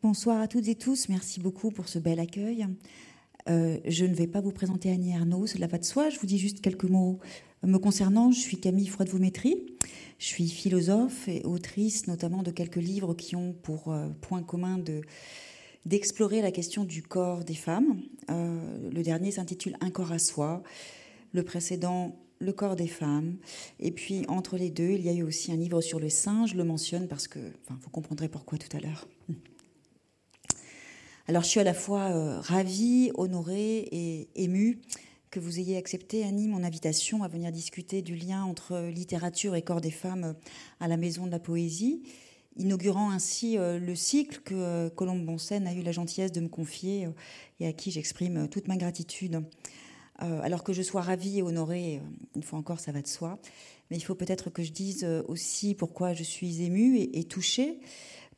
Bonsoir à toutes et tous, merci beaucoup pour ce bel accueil. Euh, je ne vais pas vous présenter Annie Arnaud, cela va de soi, je vous dis juste quelques mots me concernant. Je suis Camille Froide-Vaumétry, je suis philosophe et autrice notamment de quelques livres qui ont pour euh, point commun de d'explorer la question du corps des femmes. Euh, le dernier s'intitule Un corps à soi, le précédent Le corps des femmes. Et puis entre les deux, il y a eu aussi un livre sur le sein, je le mentionne parce que, enfin, vous comprendrez pourquoi tout à l'heure. Alors je suis à la fois euh, ravie, honorée et émue que vous ayez accepté, Annie, mon invitation à venir discuter du lien entre littérature et corps des femmes à la Maison de la Poésie inaugurant ainsi euh, le cycle que euh, Colombe Bonsen a eu la gentillesse de me confier euh, et à qui j'exprime toute ma gratitude. alors que je sois ravie et honorée, une fois encore, ça va de soi, mais il faut peut-être que je dise aussi pourquoi je suis émue et, touchée,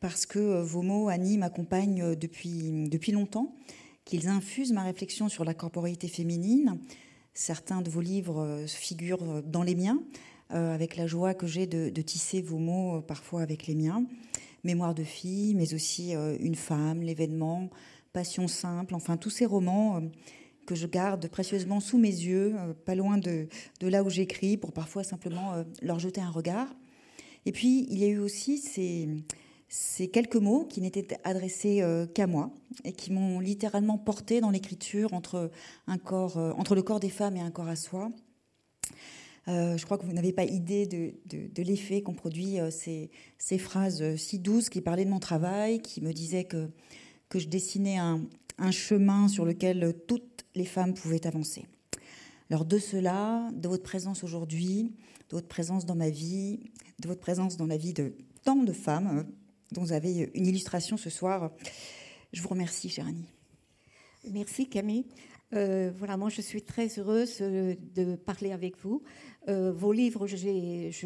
parce que vos mots, Annie, m'accompagnent depuis, depuis longtemps, qu'ils infusent ma réflexion sur la corporalité féminine. Certains de vos livres figurent dans les miens, euh, avec la joie que j'ai de, tisser vos mots euh, parfois avec les miens. Mémoire de fille, mais aussi euh, Une femme, L'événement, Passion simple, enfin tous ces romans que je garde précieusement sous mes yeux, pas loin de, là où j'écris, pour parfois simplement leur jeter un regard. Et puis, il y a eu aussi ces, ces quelques mots qui n'étaient adressés qu'à moi et qui m'ont littéralement porté dans l'écriture entre, corps, entre le corps des femmes et un corps à soi. Euh, je crois que vous n'avez pas idée de, l'effet qu'ont produit euh, ces, phrases euh, si douces qui parlaient de mon travail, qui me disaient que je dessinais un, chemin sur lequel toutes les femmes pouvaient avancer. Alors de cela, de votre présence aujourd'hui, de votre présence dans ma vie, de votre présence dans la vie de tant de femmes dont vous avez une illustration ce soir, je vous remercie, chère Annie. Merci Camille. voilà, moi je suis très heureuse de parler avec vous. Euh, vos livres, je,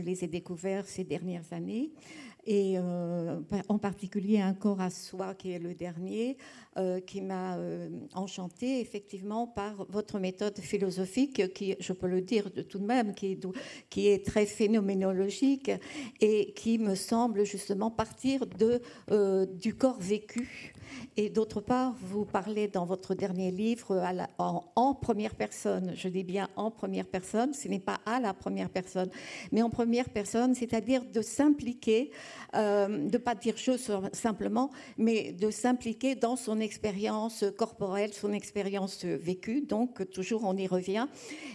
les ai découverts ces dernières années, et euh, en particulier Un corps à soi, qui est le dernier, euh, qui m'a enchantée effectivement par votre méthode philosophique, qui, je peux le dire de tout de même, qui qui est très phénoménologique et qui me semble justement partir de, du corps vécu et d'autre part, vous parlez dans votre dernier livre en, première personne. Je dis bien en première personne, ce n'est pas à la première personne, mais en première personne, c'est-à-dire de s'impliquer, euh, de ne pas dire je simplement, mais de s'impliquer dans son expérience corporelle, son expérience vécue. Donc, toujours on y revient.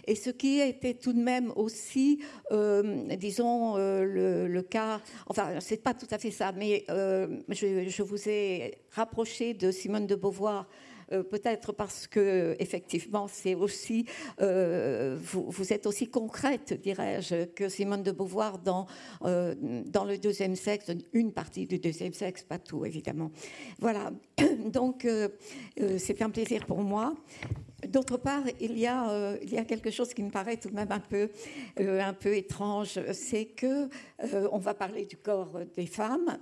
Et ce qui était tout de même aussi, euh, disons, euh, le, cas, enfin, c'est pas tout à fait ça, mais je, je vous ai rapproché de Simone de Beauvoir. Euh, peut-être parce que effectivement c'est aussi euh, vous, êtes aussi concrète dirais-je que Simone de Beauvoir dans euh, dans le deuxième sexe une partie du deuxième sexe pas tout évidemment. Voilà. Donc c'est un plaisir pour moi. D'autre part, il y, a, il y a quelque chose qui me paraît tout de même un peu, un peu étrange, c'est que on va parler du corps des femmes,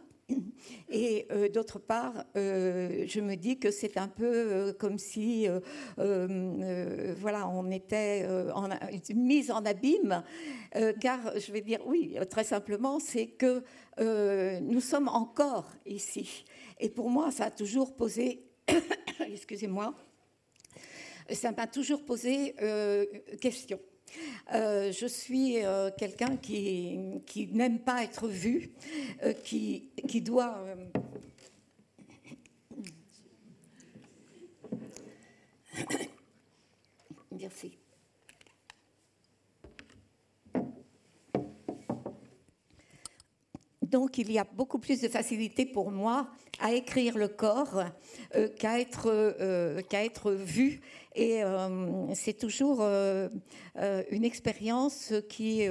et euh, d'autre part, euh, je me dis que c'est un peu euh, comme si, voilà, on était en, mise en abîme, car je vais dire oui, très simplement, c'est que nous sommes encore ici. Et pour moi, ça a toujours posé, excusez-moi, ça m'a toujours posé question. Euh, je suis euh, quelqu'un qui, n'aime pas être vu, euh, qui, qui doit... Merci. Donc il y a beaucoup plus de facilité pour moi à écrire le corps qu'à être, qu'à être vu et euh, c'est toujours euh, euh, une expérience qui,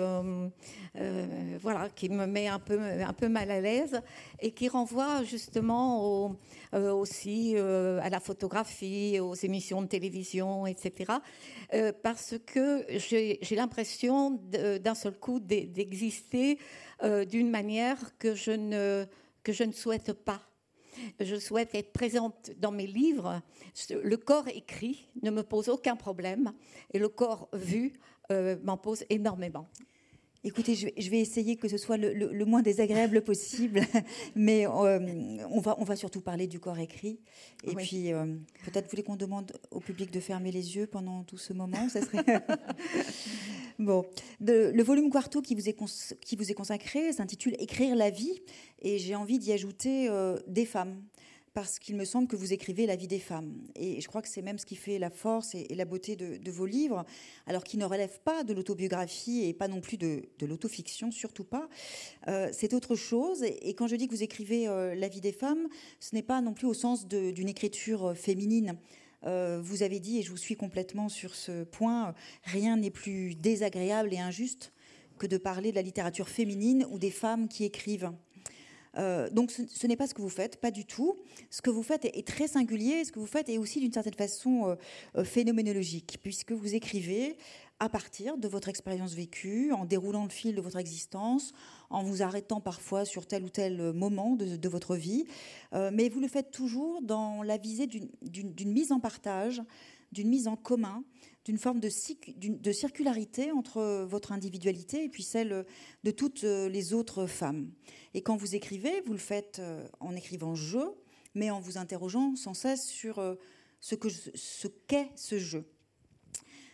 voilà, qui me met un peu, un peu mal à l'aise et qui renvoie justement aussi à la photographie, aux émissions de télévision, etc. parce que j'ai l'impression d'un seul coup d'exister d'une manière que je ne, que je ne souhaite pas je souhaite être présente dans mes livres. Le corps écrit ne me pose aucun problème et le corps vu euh, m'en pose énormément. Écoutez, je vais, essayer que ce soit le, moins désagréable possible, mais euh, on, va, on va surtout parler du corps écrit. Et puis, euh, peut-être voulez qu'on demande au public de fermer les yeux pendant tout ce moment ça serait... Bon, le volume quarto qui vous est, qui vous est consacré s'intitule Écrire la vie, et j'ai envie d'y ajouter euh, des femmes parce qu'il me semble que vous écrivez la vie des femmes. Et je crois que c'est même ce qui fait la force et, la beauté de, vos livres, alors qu'ils ne relèvent pas de l'autobiographie et pas non plus de, l'autofiction, surtout pas. Euh, c'est autre chose. Et, quand je dis que vous écrivez euh, la vie des femmes, ce n'est pas non plus au sens d'une écriture euh, féminine. vous avez dit, et je vous suis complètement sur ce point, rien n'est plus désagréable et injuste que de parler de la littérature féminine ou des femmes qui écrivent. Euh, donc ce, n'est pas ce que vous faites, pas du tout. Ce que vous faites est, très singulier, ce que vous faites est aussi d'une certaine façon euh, euh, phénoménologique, puisque vous écrivez à partir de votre expérience vécue, en déroulant le fil de votre existence, en vous arrêtant parfois sur tel ou tel moment de, votre vie, mais vous le faites toujours dans la visée d'une mise en partage, d'une mise en commun, d'une forme de, circularité entre votre individualité et puis celle de toutes les autres femmes. Et quand vous écrivez, vous le faites euh, en écrivant je, mais en vous interrogeant sans cesse sur euh, ce qu'est ce, qu'est ce jeu.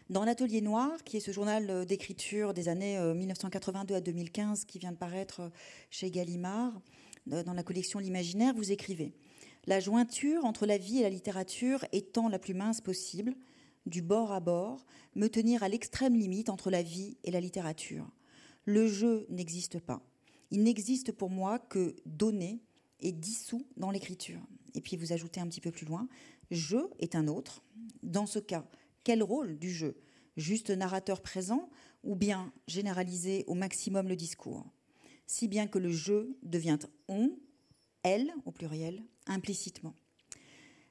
Dans l'Atelier Noir, qui est ce journal euh, d'écriture des années 1982 à 2015 qui vient de paraître chez Gallimard, dans la collection L'Imaginaire, vous écrivez La jointure entre la vie et la littérature étant la plus mince possible, du bord à bord, me tenir à l'extrême limite entre la vie et la littérature. Le jeu n'existe pas. Il n'existe pour moi que donné et dissous dans l'écriture. Et puis vous ajoutez un petit peu plus loin, je est un autre. Dans ce cas, quel rôle du jeu Juste narrateur présent ou bien généraliser au maximum le discours Si bien que le jeu devient on, elle au pluriel, implicitement.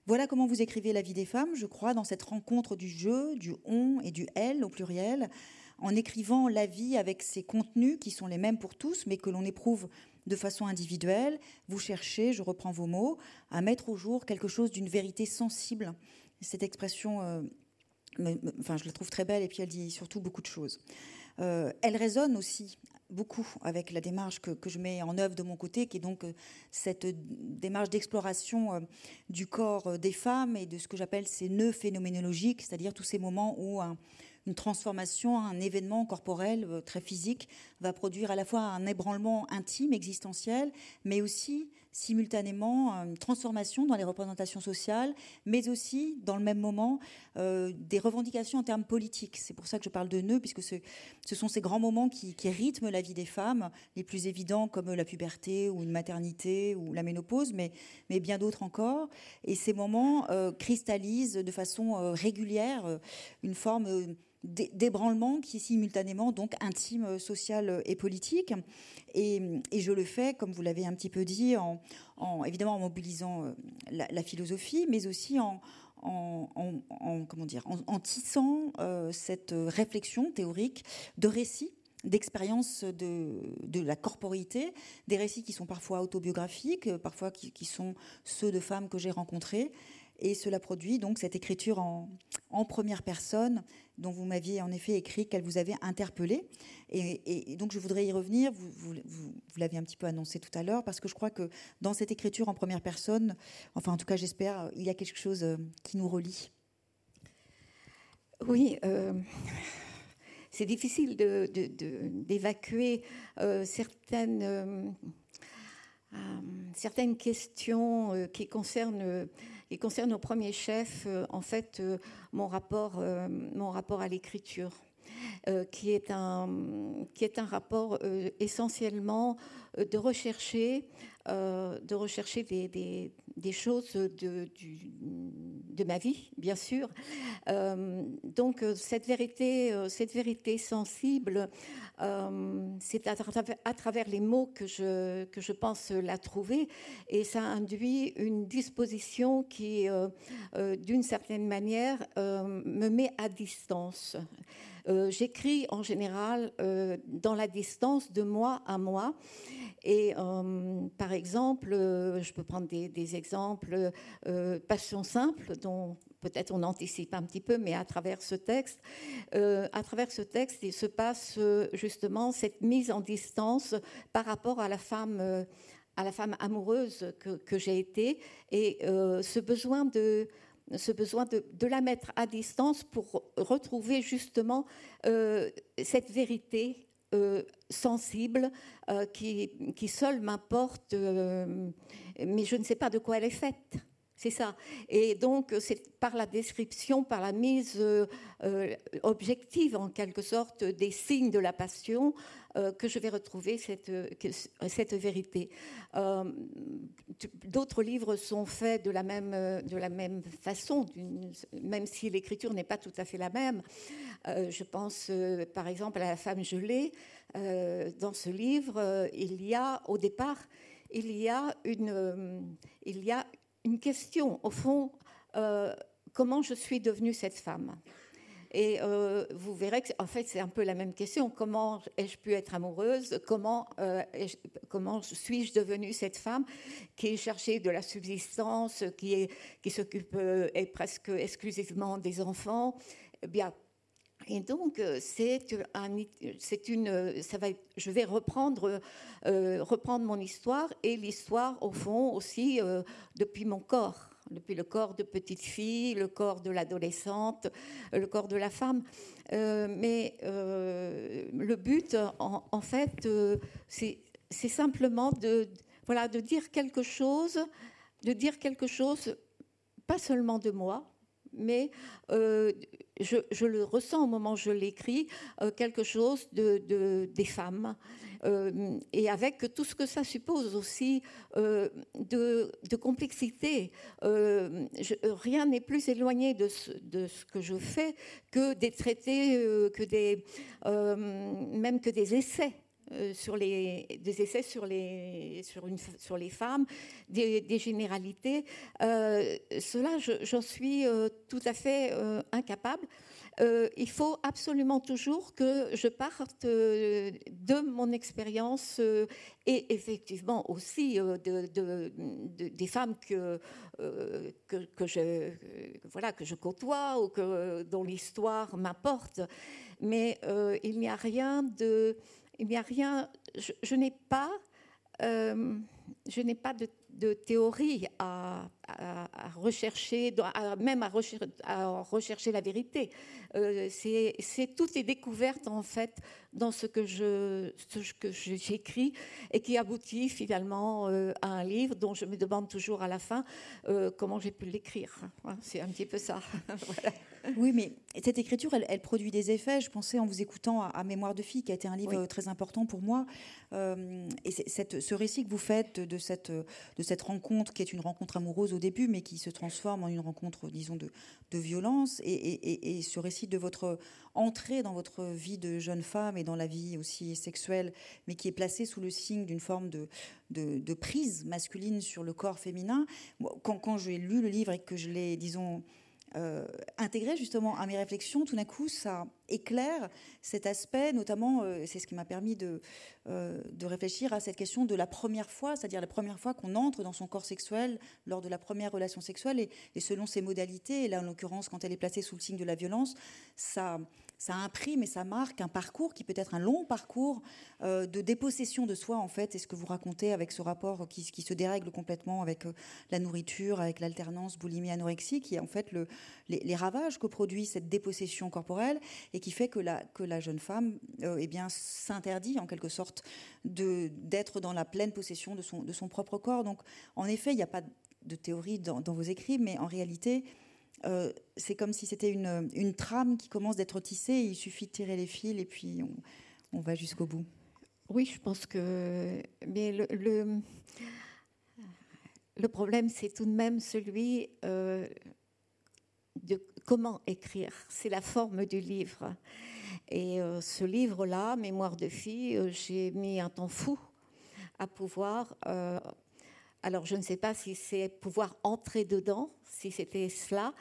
Voilà comment vous écrivez la vie des femmes, je crois, dans cette rencontre du jeu, du on et du elle au pluriel, en écrivant la vie avec ses contenus qui sont les mêmes pour tous, mais que l'on éprouve de façon individuelle. Vous cherchez, je reprends vos mots, à mettre au jour quelque chose d'une vérité sensible. Cette expression, euh, enfin, je la trouve très belle et puis elle dit surtout beaucoup de choses. Euh, elle résonne aussi beaucoup avec la démarche que, je mets en œuvre de mon côté, qui est donc euh, cette démarche d'exploration euh, du corps des femmes et de ce que j'appelle ces nœuds phénoménologiques, c'est-à-dire tous ces moments où une transformation, un événement corporel très physique va produire à la fois un ébranlement intime, existentiel, mais aussi simultanément une transformation dans les représentations sociales, mais aussi dans le même moment euh, des revendications en termes politiques. C'est pour ça que je parle de nœuds, puisque ce, sont ces grands moments qui, rythment la vie des femmes, les plus évidents comme la puberté ou une maternité ou la ménopause, mais, bien d'autres encore. Et ces moments euh, cristallisent de façon euh, régulière une forme d'ébranlement qui simultanément donc intime, social et politique. Et, je le fais, comme vous l'avez un petit peu dit, en, évidemment en mobilisant euh, la, philosophie, mais aussi en, comment dire, en, tissant euh, cette réflexion théorique de récits d'expériences de, la corporité, des récits qui sont parfois autobiographiques, parfois qui sont ceux de femmes que j'ai rencontrées, et cela produit donc cette écriture en, première personne dont vous m'aviez en effet écrit qu'elle vous avait interpellé. Et, donc je voudrais y revenir, vous, vous, l'avez un petit peu annoncé tout à l'heure, parce que je crois que dans cette écriture en première personne, enfin en tout cas j'espère, il y a quelque chose euh, qui nous relie. Oui. Euh, c'est difficile d'évacuer euh, certaines, certaines questions qui concernent il concerne au premier chef, euh, en fait, euh, mon rapport, euh, mon rapport à l'écriture. qui, est un, qui est un rapport essentiellement de rechercher, de rechercher des, des, des choses de, de, ma vie, bien sûr. donc cette vérité, cette vérité sensible, c'est à, à, travers les mots que je, que je pense la trouver, et ça induit une disposition qui, d'une certaine manière, me met à distance. J'écris en général dans la distance de moi à moi. Et par exemple, je peux prendre des, exemples, Passion simple, dont peut-être on anticipe un petit peu, mais à travers ce texte, euh, à travers ce texte, il se passe euh, justement cette mise en distance par rapport à la femme, euh, à la femme amoureuse que, j'ai été, et ce besoin de ce besoin de, la mettre à distance pour retrouver justement cette vérité sensible qui, qui seule m'importe, mais je ne sais pas de quoi elle est faite. C'est ça. Et donc, c'est par la description, par la mise euh, euh, objective, en quelque sorte, des signes de la passion, euh, que je vais retrouver cette, cette vérité. D'autres livres sont faits de la même, de la même façon, même si l'écriture n'est pas tout à fait la même. je pense, par exemple, à La femme gelée. dans ce livre, il y a, au départ, il y a une, il y a une question, au fond, euh, comment je suis devenue cette femme? Et euh, vous verrez que, en fait, c'est un peu la même question. Comment ai-je pu être amoureuse? Comment, euh, comment suis-je devenue cette femme qui est cherchée de la subsistance, qui s'occupe est presque exclusivement des enfants? Eh Bien. Et donc, c'est c'est une, va, je vais reprendre euh, reprendre mon histoire et l'histoire, au fond, aussi euh, depuis mon corps, depuis le corps de petite fille, le corps de l'adolescente, le corps de la femme. Euh, mais le but, en, fait, c'est simplement de, voilà, de dire quelque chose, de dire quelque chose, pas seulement de moi, mais je, je, le ressens au moment où je l'écris, quelque chose de, de, des femmes, euh, et avec tout ce que ça suppose aussi euh, de, complexité. Euh, rien n'est plus éloigné de ce, de ce, que je fais que des traités, que des, même que des essais. Sur les, des essais sur les, sur une, sur les femmes, des, généralités. cela, j'en suis tout à fait incapable. Euh, il faut absolument toujours que je parte euh, de mon expérience euh, et effectivement aussi des femmes que, que, je, voilà, que je côtoie ou que, dont l'histoire m'importe. Mais il n'y a rien de... Il n'y a rien... je n'ai pas... je n'ai pas de théorie à, rechercher, même à rechercher, la vérité. Euh, c'est toutes les découvertes en fait dans ce que je ce que j'écris et qui aboutit finalement euh, à un livre dont je me demande toujours à la fin euh, comment j'ai pu l'écrire. c'est un petit peu ça. Oui, mais cette écriture, elle, produit des effets. Je pensais en vous écoutant à, Mémoire de fille, qui a été un livre très important pour moi. et cette, ce récit que vous faites de cette, de cette rencontre, qui est une rencontre amoureuse au début, mais qui se transforme en une rencontre, disons, de, de violence, et, ce récit de votre entrée dans votre vie de jeune femme et dans la vie aussi sexuelle, mais qui est placé sous le signe d'une forme de, de, prise masculine sur le corps féminin. Quand, quand j'ai lu le livre et que je l'ai, disons, euh, justement à mes réflexions, tout d'un coup, ça éclaire cet aspect, notamment, euh, c'est ce qui m'a permis de, euh, de réfléchir à cette question de la première fois, c'est-à-dire la première fois qu'on entre dans son corps sexuel lors de la première relation sexuelle et, et selon ses modalités, et là en l'occurrence quand elle est placée sous le signe de la violence, ça, ça imprime et ça marque un parcours qui peut être un long parcours euh, de dépossession de soi, en fait. Et ce que vous racontez avec ce rapport qui, se dérègle complètement avec euh, la nourriture, avec l'alternance boulimie-anorexie, qui est en fait le, les, ravages que produit cette dépossession corporelle et qui fait que la, jeune femme euh, eh bien, s'interdit en quelque sorte d'être dans la pleine possession de son, propre corps. Donc, en effet, il n'y a pas de théorie dans vos écrits, mais en réalité, euh, c'est comme si c'était une, trame qui commence d'être tissée. il suffit de tirer les fils et puis on, va jusqu'au bout. Oui, je pense que. Mais le, problème, c'est tout de même celui euh, de comment écrire. C'est la forme du livre. Et euh, ce livre-là, Mémoire de fille, j'ai mis un temps fou à pouvoir. Alors, je ne sais pas si c'est pouvoir entrer dedans, si c'était cela.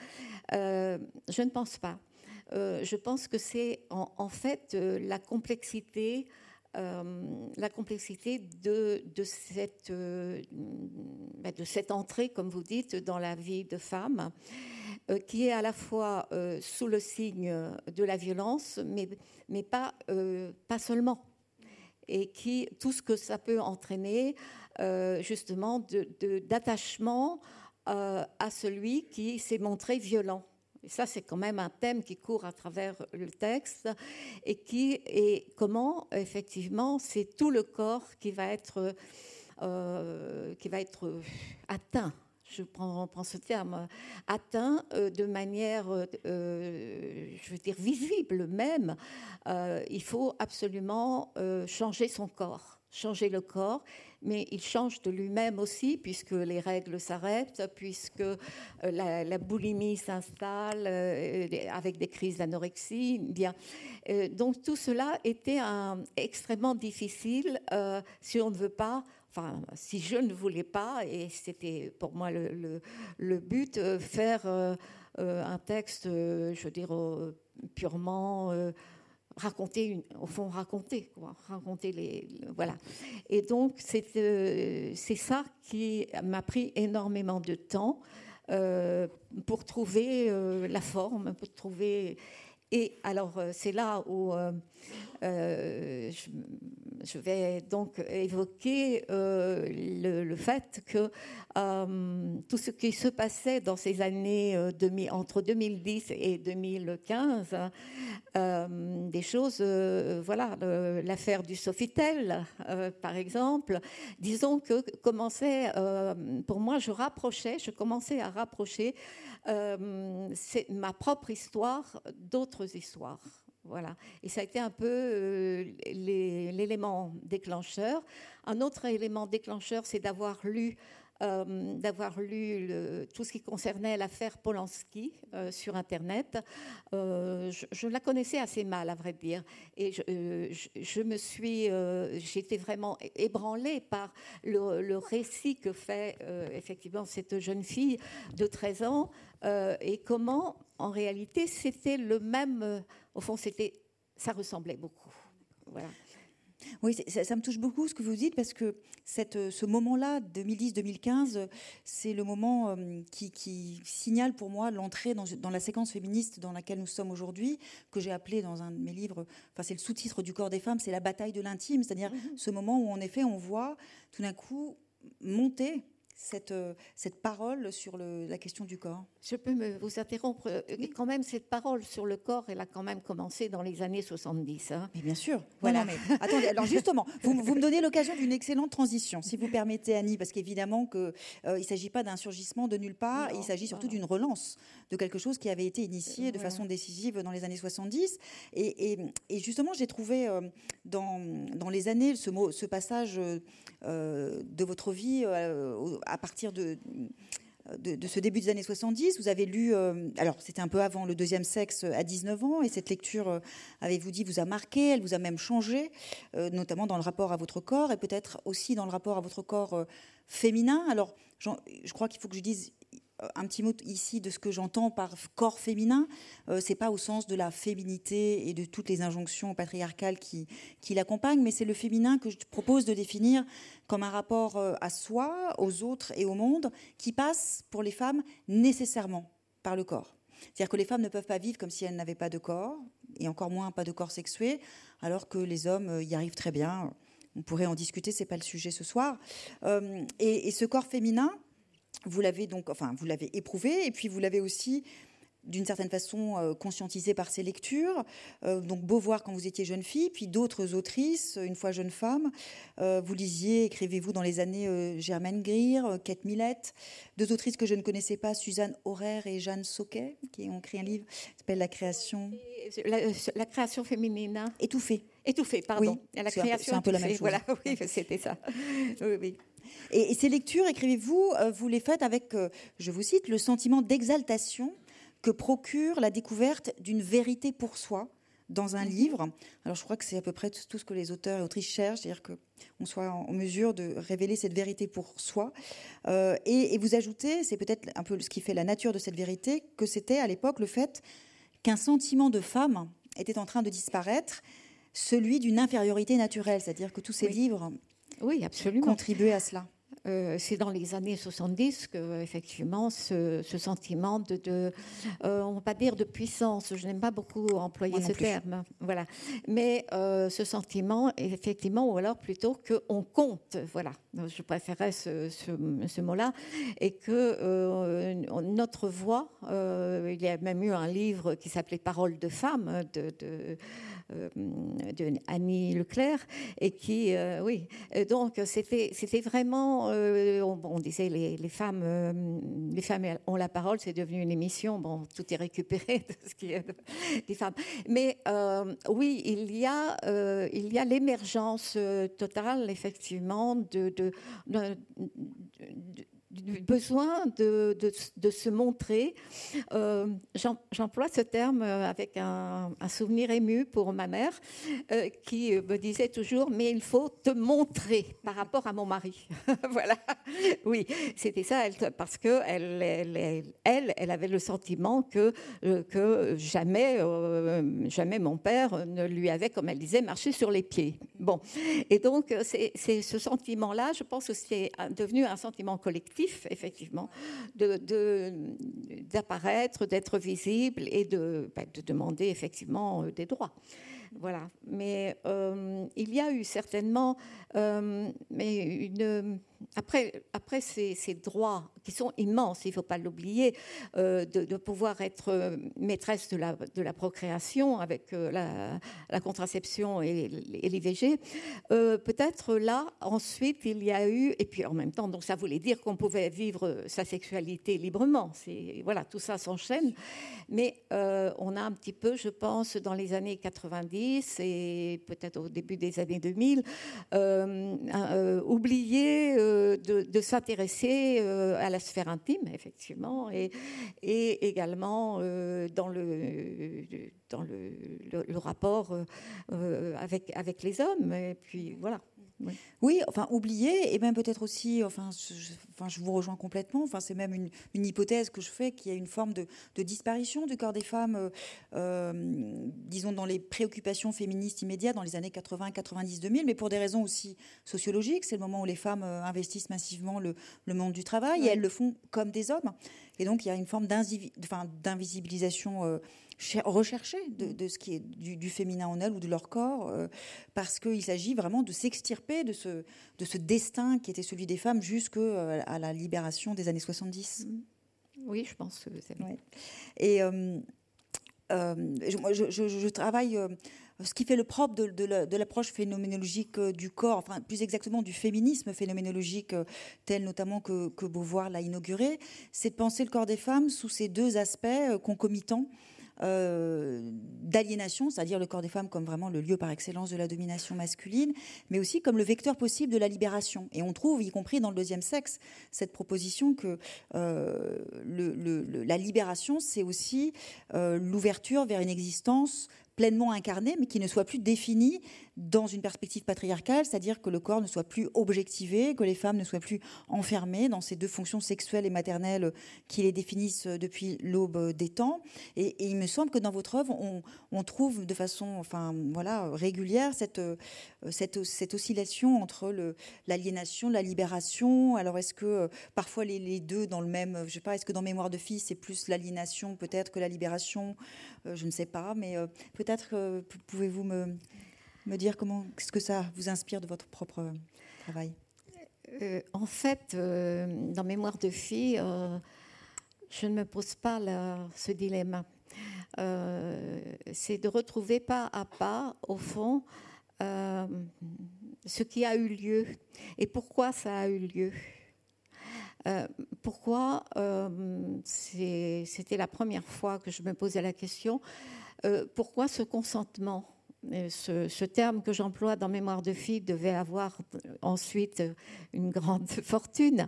Euh, je ne pense pas. Euh, je pense que c'est en, fait euh, la complexité, la complexité de, de cette, bah, de cette entrée, comme vous dites, dans la vie de femme. qui est à la fois sous le signe de la violence, mais, pas seulement. Et qui, tout ce que ça peut entraîner, justement, d'attachement de, à celui qui s'est montré violent. Et ça, c'est quand même un thème qui court à travers le texte et qui est comment, effectivement, c'est tout le corps qui va être, euh, qui va être atteint. Je prends, ce terme, atteint euh, de manière, euh, je veux dire, visible même. il faut absolument changer son corps, changer le corps mais il change de lui-même aussi, puisque les règles s'arrêtent, puisque euh, la, boulimie s'installe euh, avec des crises d'anorexie. Euh, donc tout cela était extrêmement difficile si on ne veut pas enfin, si je ne voulais pas, et c'était pour moi le, but, faire un texte, je veux dire, purement raconter, au fond, raconter, les, voilà. Et donc, c'est euh, ça qui m'a pris énormément de temps euh, pour trouver euh, la forme, pour trouver. Et alors, c'est là où je, je vais donc évoquer euh, le, fait que euh, tout ce qui se passait dans ces années euh, entre 2010 et 2015, des choses, voilà, l'affaire du Sofitel, par exemple, disons que commençait, pour moi, je rapprochais, je commençais à rapprocher ma propre histoire d'autres histoires. Voilà. Et ça a été un peu euh, l'élément déclencheur. Un autre élément déclencheur, c'est d'avoir lu, euh, d'avoir lu tout ce qui concernait l'affaire Polanski euh, sur Internet. Je, la connaissais assez mal, à vrai dire. Et je, me suis, j'étais vraiment ébranlée par le, le récit que fait effectivement cette jeune fille de 13 ans et comment, en réalité, c'était le même au fond, c'était, ça ressemblait beaucoup. Voilà. Oui, ça, me touche beaucoup ce que vous dites parce que cette, ce moment-là, 2010-2015, c'est le moment euh, qui, signale pour moi l'entrée dans, dans, la séquence féministe dans laquelle nous sommes aujourd'hui, que j'ai appelé dans un de mes livres, enfin c'est le sous-titre du corps des femmes, c'est la bataille de l'intime, c'est-à-dire mm-hmm. ce moment où en effet on voit tout d'un coup monter cette, euh, cette parole sur le, la question du corps? Je peux me, vous interrompre. Euh, quand même, cette parole sur le corps, elle a quand même commencé dans les années 70. Hein. Mais bien sûr. Voilà. mais, attendez, alors justement, vous, vous me donnez l'occasion d'une excellente transition, si vous permettez, Annie, parce qu'évidemment qu'il euh, il ne s'agit pas d'un surgissement de nulle part, il s'agit surtout d'une relance de quelque chose qui avait été initié de façon décisive dans les années 70. Et, et, justement, j'ai trouvé dans, dans les années ce, mot, ce passage de votre vie à partir de, ce début des années 70. Vous avez lu, euh, alors c'était un peu avant le deuxième sexe à 19 ans, et cette lecture, euh, avez-vous dit, vous a marqué, elle vous a même changé, euh, notamment dans le rapport à votre corps, et peut-être aussi dans le rapport à votre corps féminin? Alors, je crois qu'il faut que je dise un petit mot ici de ce que j'entends par corps féminin. Euh, c'est pas au sens de la féminité et de toutes les injonctions patriarcales qui, l'accompagnent, mais c'est le féminin que je propose de définir comme un rapport euh, à soi, aux autres et au monde qui passe pour les femmes nécessairement par le corps. C'est-à-dire que les femmes ne peuvent pas vivre comme si elles n'avaient pas de corps, et encore moins pas de corps sexué, alors que les hommes euh, y arrivent très bien. On pourrait en discuter, c'est pas le sujet ce soir. et, ce corps féminin, vous l'avez donc, enfin, vous l'avez éprouvé, et puis vous l'avez aussi d'une certaine façon euh, conscientisé par ses lectures. Euh, donc Beauvoir quand vous étiez jeune fille, puis d'autres autrices, une fois jeune femme. Euh, vous lisiez, écrivez-vous dans les années Germaine Greer, Kate Millett, deux autrices que je ne connaissais pas, Suzanne Aurère et Jeanne Soquet, qui ont écrit un livre qui s'appelle La création. La, création féminine. Étouffée. Étouffée, pardon. Oui, la création. C'est un, peu la même chose. Voilà, oui, c'était ça. Oui, oui. Et, ces lectures, écrivez-vous, vous les faites avec, je vous cite, le sentiment d'exaltation que procure la découverte d'une vérité pour soi dans un livre. Alors je crois que c'est à peu près tout ce que les auteurs et autrices cherchent, c'est-à-dire qu'on soit en mesure de révéler cette vérité pour soi. Euh, et, vous ajoutez, c'est peut-être un peu ce qui fait la nature de cette vérité, que c'était à l'époque le fait qu'un sentiment de femme était en train de disparaître, celui d'une infériorité naturelle, c'est-à-dire que tous ces livres oui, absolument. contribuaient à cela. Euh, c'est dans les années 70 que effectivement ce, sentiment de, de euh, on va pas dire de puissance, je n'aime pas beaucoup employer ce terme, voilà, mais euh, ce sentiment effectivement, ou alors plutôt qu'on compte, voilà, je préférais ce, mot-là, et que notre voix, il y a même eu un livre qui s'appelait Paroles de femmes de, de Annie Leclerc, et qui, oui, donc c'était c'était vraiment euh, on, disait les, les femmes, euh, les femmes ont la parole, c'est devenu une émission. Bon, tout est récupéré de ce qui est des femmes. Mais euh, oui, il y a, il y a l'émergence totale, effectivement, de, de, de besoin de, de, se montrer. Euh, j'emploie ce terme avec un, souvenir ému pour ma mère euh, qui me disait toujours mais il faut te montrer par rapport à mon mari. voilà, oui, c'était ça, parce que elle, elle, elle, avait le sentiment que, euh, que jamais, jamais mon père ne lui avait, comme elle disait, marché sur les pieds. Bon, et donc c'est ce sentiment-là, je pense que c'est devenu un sentiment collectif effectivement, d'apparaître, de, d'être visible et de, de demander effectivement euh, des droits. Voilà. Mais euh, il y a eu certainement euh, mais une, après, ces, droits qui sont immenses, il ne faut pas l'oublier, euh, de, pouvoir être maîtresse de la, procréation avec la, la, contraception et, l'IVG, peut-être là, ensuite, il y a eu, et puis en même temps, donc ça voulait dire qu'on pouvait vivre sa sexualité librement. Voilà, tout ça s'enchaîne. Mais on a un petit peu, je pense, dans les années 90, et peut-être au début des années 2000, euh, euh, euh, de, s'intéresser à la sphère intime, effectivement, et, également dans le, dans le, le rapport avec, avec les hommes. Et puis voilà. Oui. enfin oublier et même peut-être aussi, enfin je, enfin, je vous rejoins complètement. Enfin, c'est même une, hypothèse que je fais qu'il y a une forme de, disparition du corps des femmes, euh, euh, disons dans les préoccupations féministes immédiates dans les années 80, 90, 2000, mais pour des raisons aussi sociologiques. C'est le moment où les femmes euh, investissent massivement le, monde du travail et elles le font comme des hommes. Et donc il y a une forme d'invisibilisation rechercher de, ce qui est du, féminin en elles ou de leur corps, euh, parce qu'il s'agit vraiment de s'extirper de ce, de ce destin qui était celui des femmes jusqu'à euh, la libération des années 70. Mm. Oui, je pense que c'est vrai. Et euh, je, je, travaille ce qui fait le propre de, l'approche phénoménologique du corps, enfin plus exactement du féminisme phénoménologique tel notamment que, que Beauvoir l'a inauguré, c'est de penser le corps des femmes sous ces deux aspects concomitants euh, d'aliénation, c'est-à-dire le corps des femmes comme vraiment le lieu par excellence de la domination masculine, mais aussi comme le vecteur possible de la libération. Et on trouve, y compris dans le deuxième sexe, cette proposition que euh, la libération, c'est aussi euh, l'ouverture vers une existence pleinement incarnée, mais qui ne soit plus définie dans une perspective patriarcale, c'est-à-dire que le corps ne soit plus objectivé, que les femmes ne soient plus enfermées dans ces deux fonctions sexuelles et maternelles qui les définissent depuis l'aube des temps. Et, il me semble que dans votre œuvre, on, trouve de façon enfin, voilà, régulière cette, cette oscillation entre l'aliénation, la libération. Alors est-ce que euh, parfois les, deux dans le même, je sais pas, est-ce que dans Mémoire de fille, c'est plus l'aliénation peut-être que la libération? Euh, Je ne sais pas, mais euh, peut-être pouvez-vous me me dire comment, qu'est-ce que ça vous inspire de votre propre travail? Euh, En fait, euh, dans Mémoire de fille, euh, je ne me pose pas ce dilemme. c'est de retrouver pas à pas, au fond, ce qui a eu lieu et pourquoi ça a eu lieu. pourquoi c'était la première fois que je me posais la question pourquoi ce consentement? Ce, terme que j'emploie dans Mémoire de fille devait avoir ensuite une grande fortune.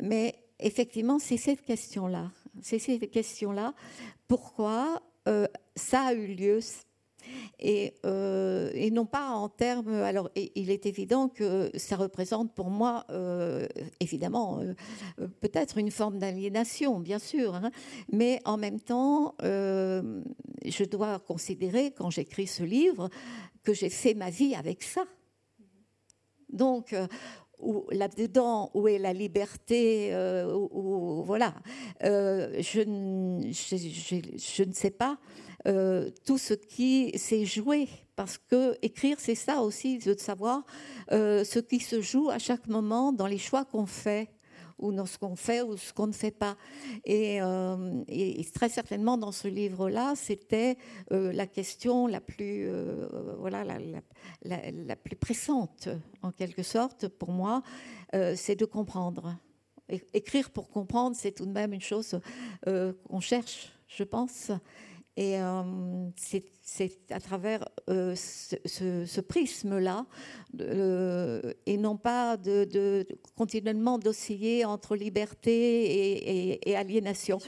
Mais effectivement, c'est cette question-là. C'est cette question-là. Pourquoi euh, ça a eu lieu euh, et, non pas en termes. Alors, il est évident que ça représente pour moi, euh, évidemment, euh, peut-être une forme d'aliénation, bien sûr, hein, mais en même temps, je dois considérer, quand j'écris ce livre, que j'ai fait ma vie avec ça. Donc, là-dedans, où est la liberté, où, voilà, je, ne sais pas tout ce qui s'est joué, parce que écrire, c'est ça aussi, de savoir ce qui se joue à chaque moment dans les choix qu'on fait ou dans ce qu'on fait ou ce qu'on ne fait pas. Et, euh, très certainement dans ce livre-là, c'était euh, la question la plus, euh, voilà, la, plus pressante en quelque sorte pour moi, c'est de comprendre. Écrire pour comprendre, c'est tout de même une chose qu'on cherche, je pense. Et c'est à travers euh, ce, prisme-là, euh, et non pas de, continuellement d'osciller entre liberté et, aliénation.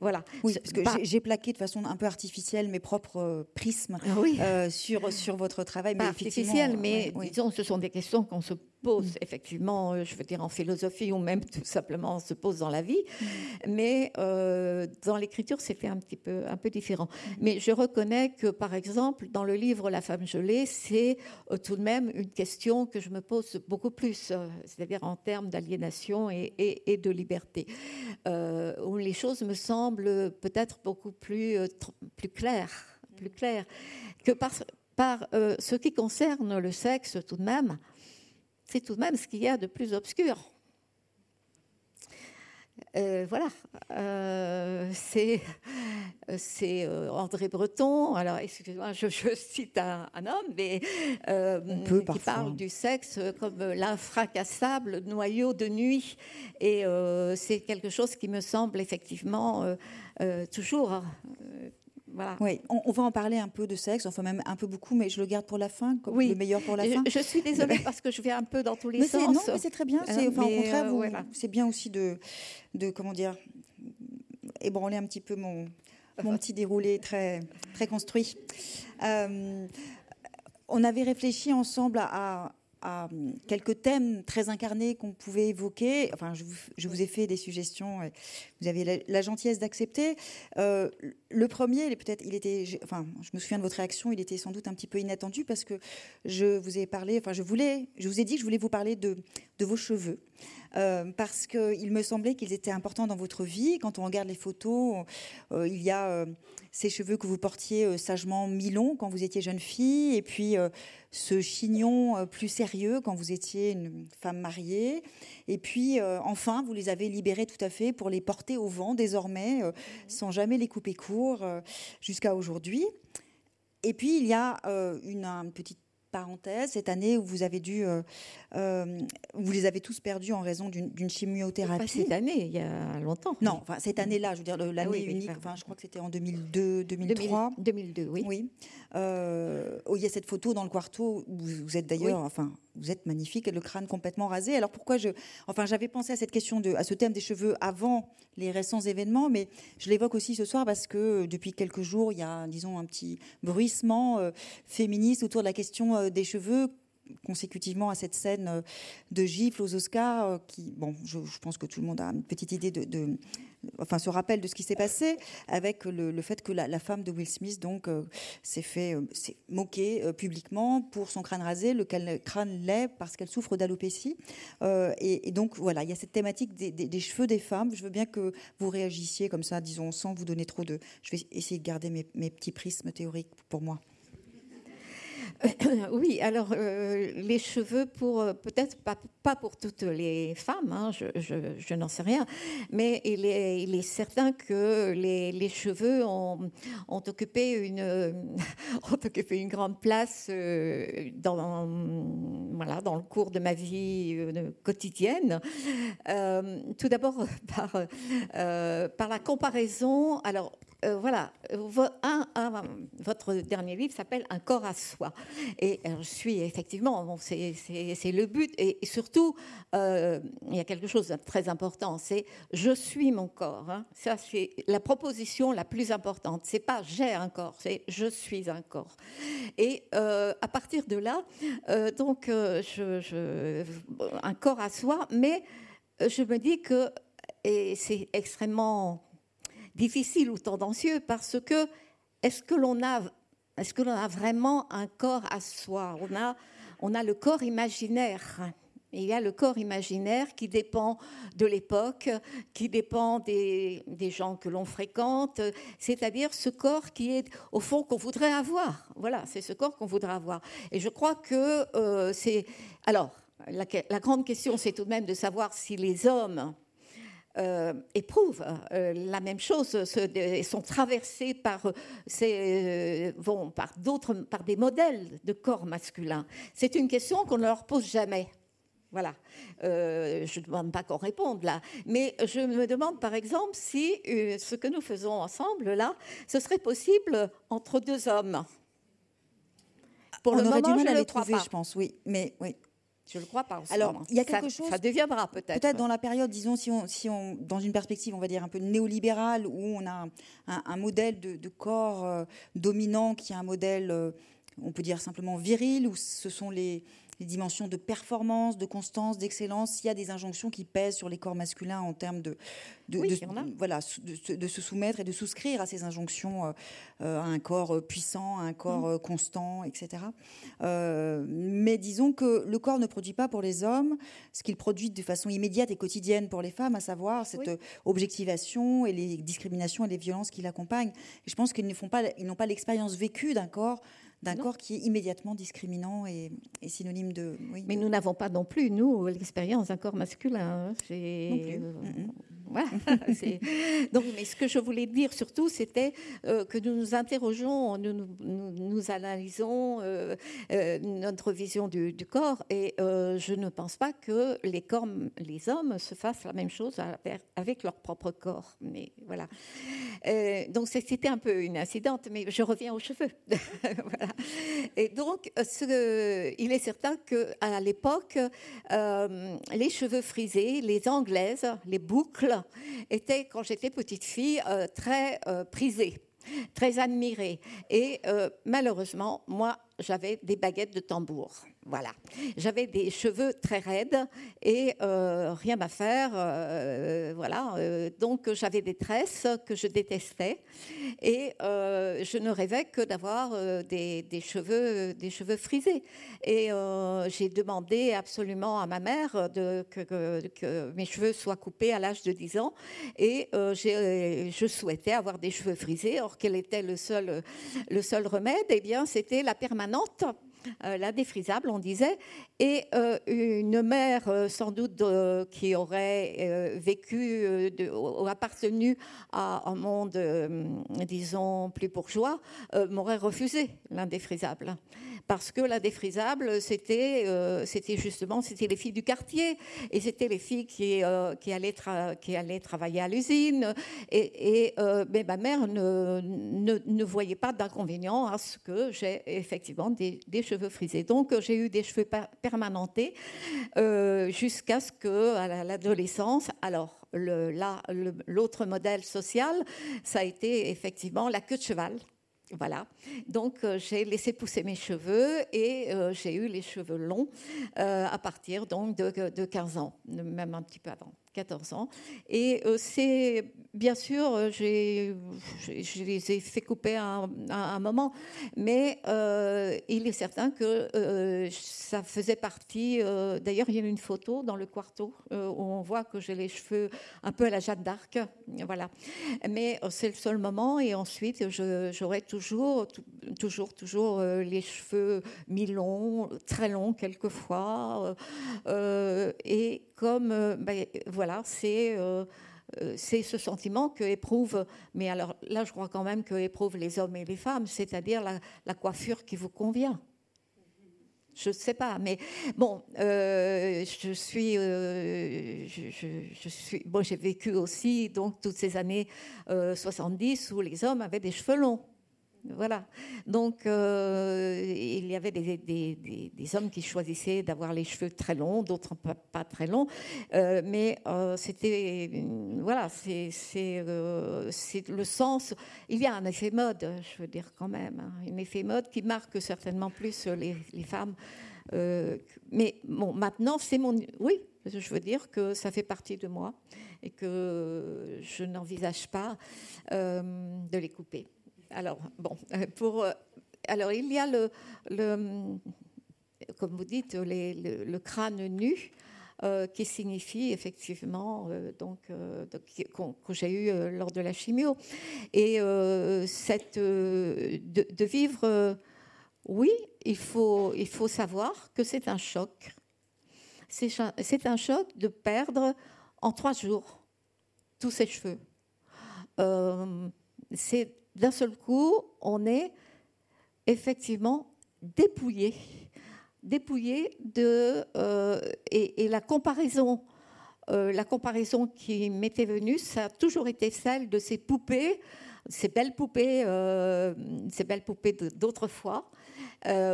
Voilà. Oui, parce que j'ai plaqué de façon un peu artificielle mes propres prismes ah sur, sur votre travail. Mais artificiel, mais disons, ce sont des questions qu'on se pose mm. effectivement, je veux dire en philosophie ou même tout simplement se pose dans la vie. Mm. Mais dans l'écriture, c'est fait un petit peu, un peu différent. Mais je reconnais que, par exemple, dans le livre La femme gelée, c'est euh, tout de même une question que je me pose beaucoup plus, euh, c'est-à-dire en termes d'aliénation et, de liberté, euh, où les choses me semblent peut-être beaucoup plus, claires, plus claires que par ce qui concerne le sexe, tout de même, c'est tout de même ce qu'il y a de plus obscur. Euh, voilà, euh, c'est euh, André Breton. Alors, excusez-moi, je, cite un, homme, mais qui parle du sexe comme l'infracassable noyau de nuit. Et c'est quelque chose qui me semble effectivement toujours oui, on, va en parler un peu de sexe, enfin même un peu beaucoup, mais je le garde pour la fin, comme le meilleur pour la fin. Je, suis désolée parce que je vais un peu dans tous les sens. Non, mais c'est très bien. Euh, enfin, au contraire, euh, c'est bien aussi de, de, comment dire, ébranler un petit peu mon, mon petit déroulé très, très construit. Euh, on avait réfléchi ensemble à Hum, quelques thèmes très incarnés qu'on pouvait évoquer. Enfin, je vous, ai fait des suggestions. Vous avez la, gentillesse d'accepter. Euh, le premier, peut-être, il était, enfin, je me souviens de votre réaction. Il était sans doute un petit peu inattendu parce que je vous ai parlé. Enfin, je voulais, je vous ai dit que je voulais vous parler de vos cheveux. Euh, parce qu'il me semblait qu'ils étaient importants dans votre vie. Quand on regarde les photos, euh, il y a euh, ces cheveux que vous portiez sagement mi-longs quand vous étiez jeune fille, et puis ce chignon plus sérieux quand vous étiez une femme mariée. Et puis, enfin, vous les avez libérés tout à fait pour les porter au vent désormais, sans jamais les couper court jusqu'à aujourd'hui. Et puis, il y a une, une petite parenthèse, cette année où vous avez dû, euh, euh, vous les avez tous perdus en raison d'une chimiothérapie. Pas cette année, il y a longtemps. Non, enfin cette année-là, je veux dire l'année unique. Enfin, je crois que c'était en 2002, 2003. 2002, oui. Oui. Euh, il y a cette photo dans le quarto où vous êtes d'ailleurs, enfin, vous êtes magnifique, le crâne complètement rasé. Alors pourquoi je, enfin, j'avais pensé à cette question de, à ce thème des cheveux avant les récents événements, mais je l'évoque aussi ce soir parce que depuis quelques jours, il y a, disons, un petit bruissement féministe autour de la question euh, des cheveux consécutivement à cette scène euh, de gifle aux Oscars, euh, qui, bon, je, pense que tout le monde a une petite idée de, enfin, se rappelle de ce qui s'est passé, avec le, fait que la, femme de Will Smith donc s'est fait, s'est moquée publiquement pour son crâne rasé, le crâne l'est parce qu'elle souffre d'alopécie. Et, donc voilà, il y a cette thématique des, cheveux des femmes. Je veux bien que vous réagissiez comme ça, disons, sans vous donner trop de. Je vais essayer de garder mes petits prismes théoriques pour moi. oui, alors euh, les cheveux, pour euh, peut-être pas, pour toutes les femmes, hein, je, n'en sais rien, mais il est, certain que les, cheveux ont, occupé une, grande place euh, dans le cours de ma vie quotidienne. tout d'abord par, par la comparaison. Alors, euh, voilà, votre dernier livre s'appelle Un corps à soi. Et je suis effectivement, c'est le but. Et, surtout, euh, il y a quelque chose de très important, c'est je suis mon corps. Hein. Ça, c'est la proposition la plus importante. C'est pas j'ai un corps, c'est je suis un corps. Et euh, à partir de là, donc, un corps à soi, mais je me dis que, c'est extrêmement difficile ou tendancieux parce que est-ce que l'on a, est-ce que l'on a vraiment un corps à soi? On a, on a le corps imaginaire il y a le corps imaginaire qui dépend de l'époque, qui dépend des, gens que l'on fréquente, c'est-à-dire ce corps qui est au fond qu'on voudrait avoir. Voilà, c'est ce corps qu'on voudrait avoir. Et je crois que euh, c'est... Alors, la, grande question, c'est tout de même de savoir si les hommes euh, éprouvent euh, la même chose, se, sont traversés par, ces, par d'autres, par des modèles de corps masculins. C'est une question qu'on ne leur pose jamais. Voilà. Euh, je ne demande pas qu'on réponde là. Mais je me demande par exemple si euh, ce que nous faisons ensemble là, ce serait possible entre deux hommes. Pour On le aurait moment, du mal à les trouver, je pense, oui. Mais oui. Je le crois pas. Alors, il y a quelque chose. Ça deviendra peut-être. Peut-être dans la période, disons, si on, si on, dans une perspective, on va dire un peu néolibérale, où on a un, modèle de, corps euh, dominant qui est un modèle, on peut dire simplement viril, où ce sont les, les dimensions de performance, de constance, d'excellence. Il y a des injonctions qui pèsent sur les corps masculins en termes de, de, voilà, de, se soumettre et de souscrire à ces injonctions euh, euh, à un corps euh, puissant, à un corps mm. constant, etc. mais disons que le corps ne produit pas pour les hommes ce qu'il produit de façon immédiate et quotidienne pour les femmes, à savoir cette objectivation et les discriminations et les violences qui l'accompagnent. Et je pense qu'ils ne font pas, ils n'ont pas l'expérience vécue d'un corps d'un corps qui est immédiatement discriminant et, synonyme de. Mais nous n'avons pas non plus, nous, l'expérience d'un corps masculin. Hein. Voilà. Donc, mais ce que je voulais dire surtout, c'était euh, que nous nous interrogeons, nous, nous, analysons euh, euh, notre vision du, corps, et je ne pense pas que les corps, les hommes, se fassent la même chose avec leur propre corps. Mais voilà. donc c'était un peu une incidente, mais je reviens aux cheveux. voilà. Et donc, ce, il est certain que à l'époque, les cheveux frisés, les anglaises, les boucles était, quand j'étais petite fille, euh, très euh, prisée, très admirée. Et euh, malheureusement, moi, j'avais des baguettes de tambour. Voilà. J'avais des cheveux très raides et euh, rien à faire. Euh, voilà. Euh, donc j'avais des tresses que je détestais et je ne rêvais que d'avoir des, cheveux, des cheveux frisés. Et j'ai demandé absolument à ma mère que, mes cheveux soient coupés à l'âge de 10 ans et je souhaitais avoir des cheveux frisés. Or, quel était le seul, le seul remède? Eh bien, c'était la permanente la défrisable, on disait, et euh, une mère euh, sans doute qui aurait vécu ou appartenu à un monde, disons, plus bourgeois, m'aurait refusé l'indéfrisable parce que la défrisable, c'était euh, c'était justement c'était les filles du quartier et c'était les filles qui, euh, allaient travailler à l'usine. Et, euh, mais ma mère ne, voyait pas d'inconvénient à ce que j'ai effectivement des, cheveux frisés. Donc j'ai eu des cheveux permanentés jusqu'à ce que, à l'adolescence, alors l'autre modèle social, ça a été effectivement la queue de cheval. Voilà. Donc euh, j'ai laissé pousser mes cheveux et euh, j'ai eu les cheveux longs euh, à partir donc de, de, 15 ans, même un petit peu avant. 14 ans. Et euh, c'est, bien sûr, euh, j'ai, je les ai fait couper à, un moment, mais euh, il est certain que ça faisait partie. d'ailleurs, il y a une photo dans le quarto où on voit que j'ai les cheveux un peu à la Jeanne d'Arc. Voilà. Mais c'est le seul moment, et ensuite, j'aurai toujours, toujours, toujours les cheveux mi-longs, très longs quelquefois. et comme, ben, voilà, voilà, euh, euh, c'est ce sentiment que éprouvent, mais alors là, je crois quand même que éprouvent les hommes et les femmes, c'est-à-dire la, coiffure qui vous convient. Je ne sais pas, mais bon, euh, je suis, je, suis, bon, j'ai vécu aussi donc toutes ces années 70 où les hommes avaient des cheveux longs. Voilà. Donc, euh, il y avait des, hommes qui choisissaient d'avoir les cheveux très longs, d'autres pas, très longs. Euh, mais euh, c'était. Voilà, c'est le sens. Il y a un effet mode, je veux dire, quand même. Hein, un effet mode qui marque certainement plus les, femmes. mais bon, maintenant, c'est mon. Oui, je veux dire que ça fait partie de moi et que je n'envisage pas de les couper. Alors, bon, euh, pour, euh, alors il y a le, comme vous dites, le, crâne nu. qui signifie effectivement donc, que j'ai eu lors de la chimio et cette de, vivre oui il faut il faut savoir que c'est un choc c'est un choc de perdre en trois jours tous ses cheveux c'est d'un seul coup, on est effectivement dépouillé, dépouillé de euh, et, la comparaison, euh, la comparaison qui m'était venue, ça a toujours été celle de ces poupées, ces belles poupées, euh, ces belles poupées d'autrefois,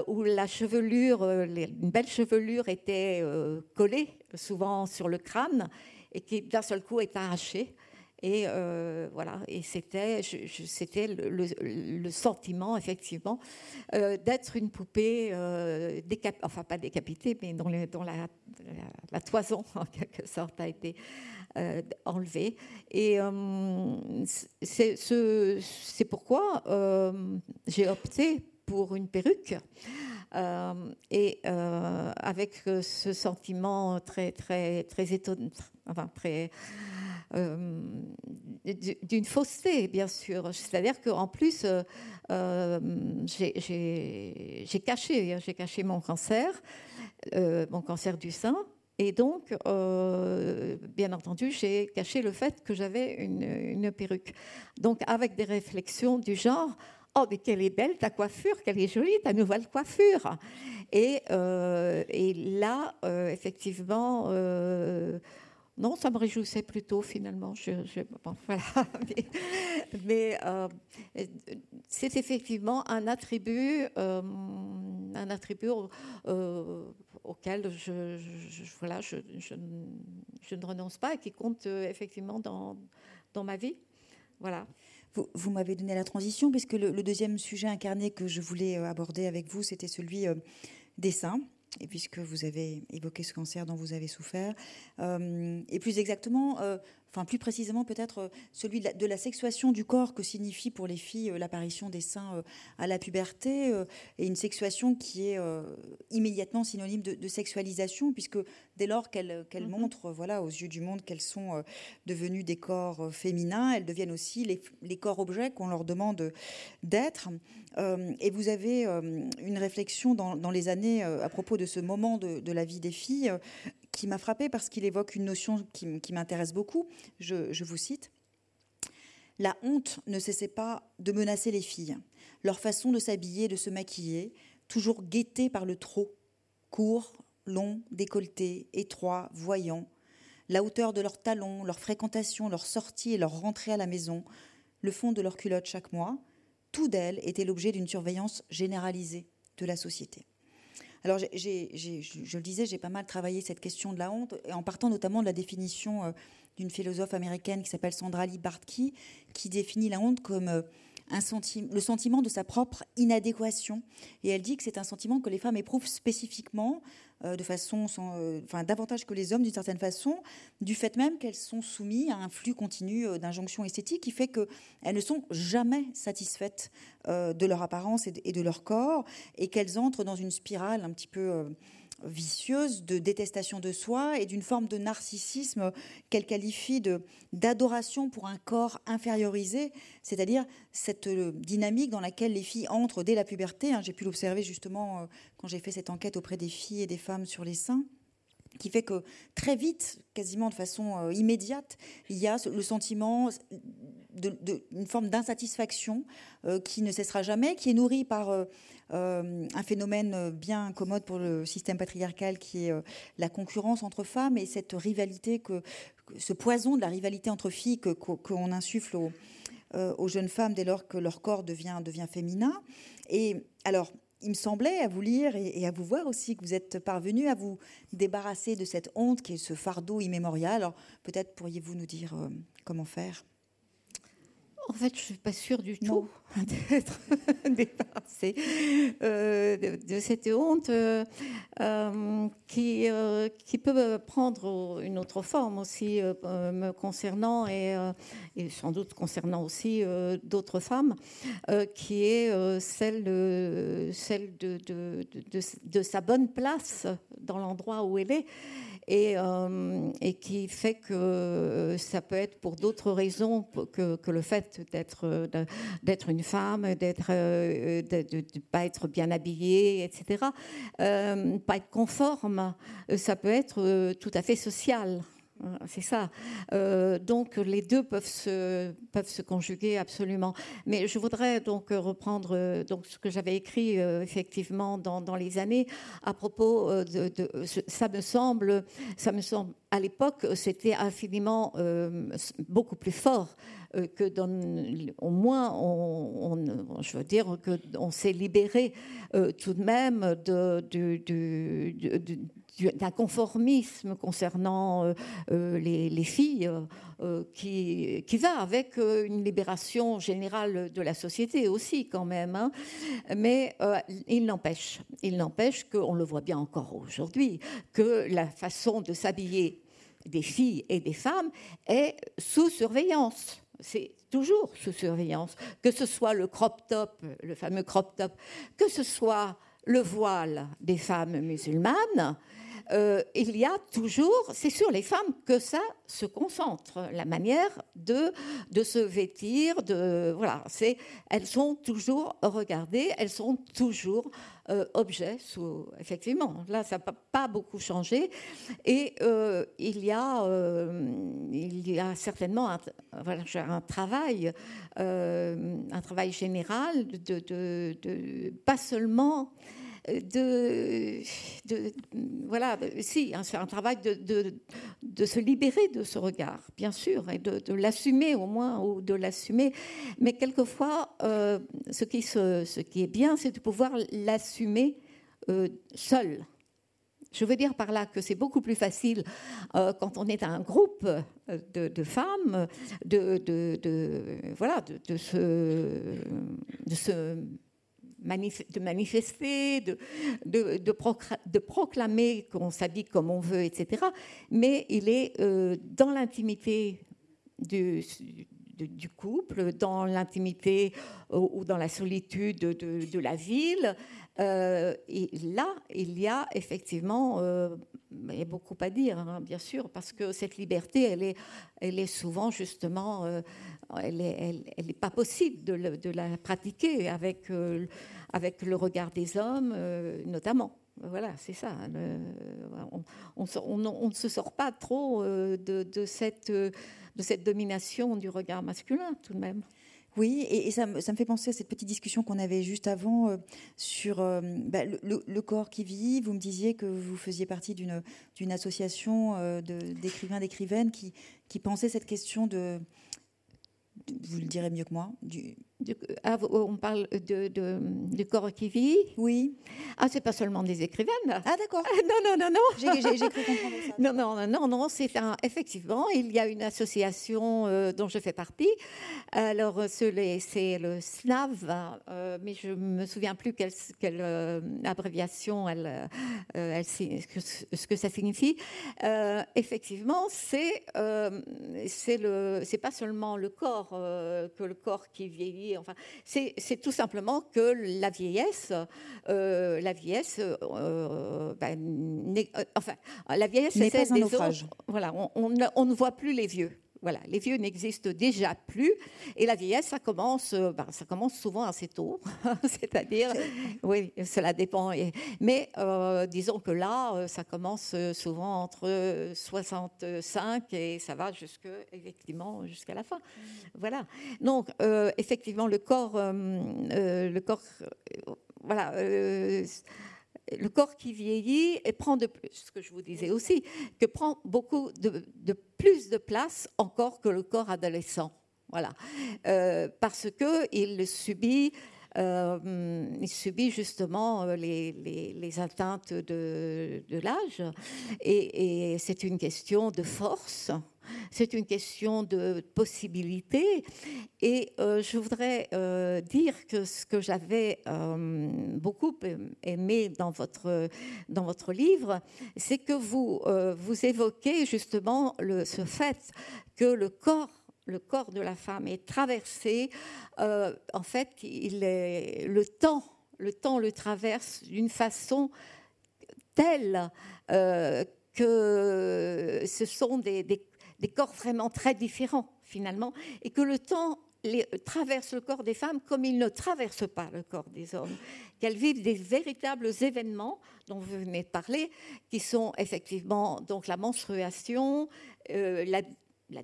où la chevelure, une belle chevelure était collée souvent sur le crâne et qui d'un seul coup est arrachée. Et euh, voilà, et c'était, c'était le, sentiment effectivement euh, d'être une poupée, euh, enfin pas décapitée, mais dont, la, toison en quelque sorte a été enlevée. Et c'est, c'est pourquoi j'ai opté pour une perruque. et avec ce sentiment très très très étonnant, enfin très euh, d'une fausseté, bien sûr. C'est-à-dire qu'en plus, euh, euh, j'ai caché, j'ai caché mon cancer, mon cancer du sein. Et donc, bien entendu, j'ai caché le fait que j'avais une, une, perruque. Donc, avec des réflexions du genre Oh, mais quelle est belle ta coiffure, quelle est jolie ta nouvelle coiffure. Et, et là, effectivement, non, ça me réjouissait plutôt finalement. Mais, euh, c'est effectivement un attribut, euh, un attribut euh, auquel je, voilà, ne renonce pas et qui compte effectivement dans, ma vie. Voilà. Vous, m'avez donné la transition, puisque le, le, deuxième sujet incarné que je voulais aborder avec vous, c'était celui des seins et puisque vous avez évoqué ce cancer dont vous avez souffert, euh, et plus exactement, euh, enfin plus précisément peut-être euh, celui de la, sexuation du corps que signifie pour les filles l'apparition des seins à la puberté, et une sexuation qui est immédiatement synonyme de, sexualisation, puisque dès lors qu'elles mm-hmm. montrent voilà, aux yeux du monde qu'elles sont devenues des corps féminins, elles deviennent aussi les, les corps objets qu'on leur demande d'être. et vous avez une réflexion dans, dans les années à propos de ce moment de, la vie des filles euh, qui m'a frappée parce qu'il évoque une notion qui, m'intéresse beaucoup. Je, vous cite. La honte ne cessait pas de menacer les filles. Leur façon de s'habiller, de se maquiller, toujours guettée par le trop, court, long, décolleté, étroit, voyant, la hauteur de leurs talons, leur fréquentation, leur sortie et leur rentrée à la maison, le fond de leur culotte chaque mois, tout d'elles était l'objet d'une surveillance généralisée de la société. Alors, je le disais, j'ai pas mal travaillé cette question de la honte, en partant notamment de la définition euh, d'une philosophe américaine qui s'appelle Sandra Lee Bartke, qui définit la honte comme euh, le sentiment de sa propre inadéquation. Et elle dit que c'est un sentiment que les femmes éprouvent spécifiquement, de façon, euh, enfin, davantage que les hommes d'une certaine façon, du fait même qu'elles sont soumises à un flux continu euh, d'injonctions esthétiques qui fait qu'elles ne sont jamais satisfaites de leur apparence et de, leur corps et qu'elles entrent dans une spirale un petit peu vicieuse de détestation de soi et d'une forme de narcissisme qu'elle qualifie de d'adoration pour un corps infériorisé, c'est-à-dire cette euh, dynamique dans laquelle les filles entrent dès la puberté. Hein. j'ai pu l'observer justement euh, quand j'ai fait cette enquête auprès des filles et des femmes sur les seins qui fait que très vite, quasiment de façon euh, immédiate, il y a le sentiment d'une forme d'insatisfaction qui ne cessera jamais, qui est nourrie par euh, un phénomène bien commode pour le système patriarcal qui est euh, la concurrence entre femmes et cette rivalité, que, ce poison de la rivalité entre filles qu'on insuffle euh, aux, jeunes femmes dès lors que leur corps devient, devient féminin. Et alors, il me semblait, à vous lire et, à vous voir aussi, que vous êtes parvenu à vous débarrasser de cette honte qui est ce fardeau immémorial. Alors, peut-être pourriez-vous nous dire comment faire? En fait, je ne suis pas sûre du tout d'être débarrassée euh, de, cette honte euh, euh, qui, peut prendre une autre forme aussi me concernant et, sans doute concernant aussi d'autres femmes, qui est celle, de, celle de, de, sa bonne place dans l'endroit où elle est et, euh, et qui fait que euh, ça peut être pour d'autres raisons que, le fait d'être d'être une femme, d'être euh, de ne pas être bien habillée, etc. pas être conforme, ça peut être tout à fait social. C'est ça. Euh, donc les deux peuvent se, peuvent se conjuguer absolument. Mais je voudrais donc reprendre euh, donc, ce que j'avais écrit euh, effectivement dans, dans, les années à propos de, ça me semble, ça me semble à l'époque c'était infiniment beaucoup plus fort que dans, au moins, on, je veux dire qu'on s'est libéré tout de même de, de, d'un conformisme concernant euh, euh, les, filles euh, qui, qui, va avec une libération générale de la société aussi quand même. Hein. Mais il n'empêche, il n'empêche qu'on le voit bien encore aujourd'hui, que la façon de s'habiller des filles et des femmes est sous surveillance. C'est toujours sous surveillance, que ce soit le crop top, le fameux crop top, que ce soit le voile des femmes musulmanes, euh, il y a toujours, c'est sur les femmes que ça se concentre, la manière de, se vêtir, de, voilà, c'est, elles sont toujours regardées, elles sont toujours euh, objets, effectivement, là ça n'a pas beaucoup changé, et euh, il, y a, il y a certainement un, travail, un travail général de pas seulement de, de, voilà, si, hein, c'est un travail de, de, se libérer de ce regard, bien sûr, et de, l'assumer au moins, ou de l'assumer. Mais quelquefois, euh, ce, qui ce qui est bien, c'est de pouvoir l'assumer euh, seul. Je veux dire par là que c'est beaucoup plus facile euh, quand on est un groupe de, femmes de, de, voilà, de, se, de se de manifester, de, de, de, proclamer qu'on s'habille comme on veut, etc. Mais il est euh, dans l'intimité du, couple, dans l'intimité ou dans la solitude de, la ville. Euh, et là, il y a effectivement euh, beaucoup à dire, hein, bien sûr, parce que cette liberté, elle est, elle est souvent justement elle n'est pas possible de, la pratiquer avec, euh, avec le regard des hommes, euh, notamment. Voilà, c'est ça. on, on, ne se sort pas trop euh, de, cette, domination du regard masculin, tout de même. Oui, et, ça, me fait penser à cette petite discussion qu'on avait juste avant sur bah, le, corps qui vit. Vous me disiez que vous faisiez partie d'une association d'écrivains, d'écrivaines qui, qui pensait cette question de, vous le direz mieux que moi, ah, on parle de, de, corps qui vit Oui. Ah, c'est pas seulement des écrivaines. Ah, d'accord. non, non, non, non. J'ai cru comprendre ça. Non, non, non, non, c'est un. Effectivement, il y a une association euh, dont je fais partie. Alors, c'est le SNAV, euh, mais je me souviens plus quelle, quelle euh, abréviation elle, elle, ce que ça signifie. effectivement, c'est c'est le, c'est pas seulement le corps que le corps qui vieillit Enfin, c'est tout simplement que la vieillesse, euh, la vieillesse, euh, ben, euh, enfin, la vieillesse, c'est pas un naufrage. Voilà, on, on, ne voit plus les vieux. Voilà, les vieux n'existent déjà plus et la vieillesse, ça commence, ben, ça commence souvent assez tôt, c'est-à-dire, oui, cela dépend. Mais disons que là, ça commence souvent entre 65 et ça va jusque, effectivement, jusqu'à la fin. Voilà. Donc, effectivement, le corps, le corps, voilà le corps qui vieillit et prend de plus, ce que je vous disais aussi, que prend beaucoup de, plus de place encore que le corps adolescent. Voilà. Euh, parce qu'il subit. Euh, il subit justement euh, les, atteintes de, l'âge et, c'est une question de force, c'est une question de possibilité. Et euh, je voudrais euh, dire que ce que j'avais euh, beaucoup aimé dans votre, dans votre livre, c'est que vous, vous évoquez justement le, ce fait que le corps le corps de la femme est traversé, en fait, il est, le temps, le temps le traverse d'une façon telle que ce sont des, des corps vraiment très différents finalement, et que le temps les, traverse le corps des femmes comme il ne traverse pas le corps des hommes, qu'elles vivent des véritables événements dont vous venez de parler, qui sont effectivement donc la menstruation, euh, la,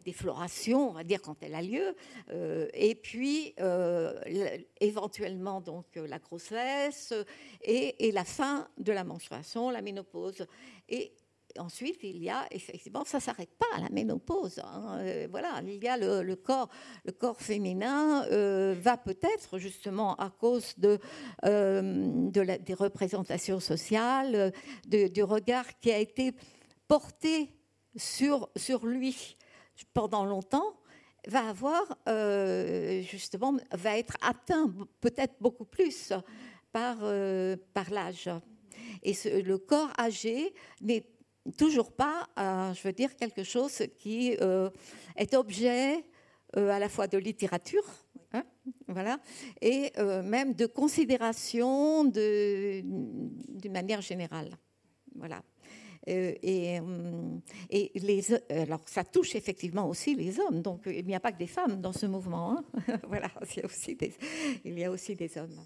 défloration, on va dire quand elle a lieu, euh, et puis euh, éventuellement donc la grossesse et, et, la fin de la menstruation, la ménopause. Et ensuite, il y a effectivement, ça s'arrête pas à la ménopause. Hein, euh, voilà, il y a le, corps, féminin euh, va peut-être justement à cause euh, de des représentations sociales, du regard qui a été porté sur, lui pendant longtemps va avoir justement va être atteint peut-être beaucoup plus par l'âge. Et le corps âgé n'est toujours pas, je veux dire, quelque chose qui euh, est objet euh, à la fois de littérature, hein, voilà, et euh, même de considération d'une manière générale. Voilà. Et, et, les, alors, ça touche effectivement aussi les hommes. Donc, il n'y a pas que des femmes dans ce mouvement. Hein. voilà, il y, aussi des, il y a aussi des hommes.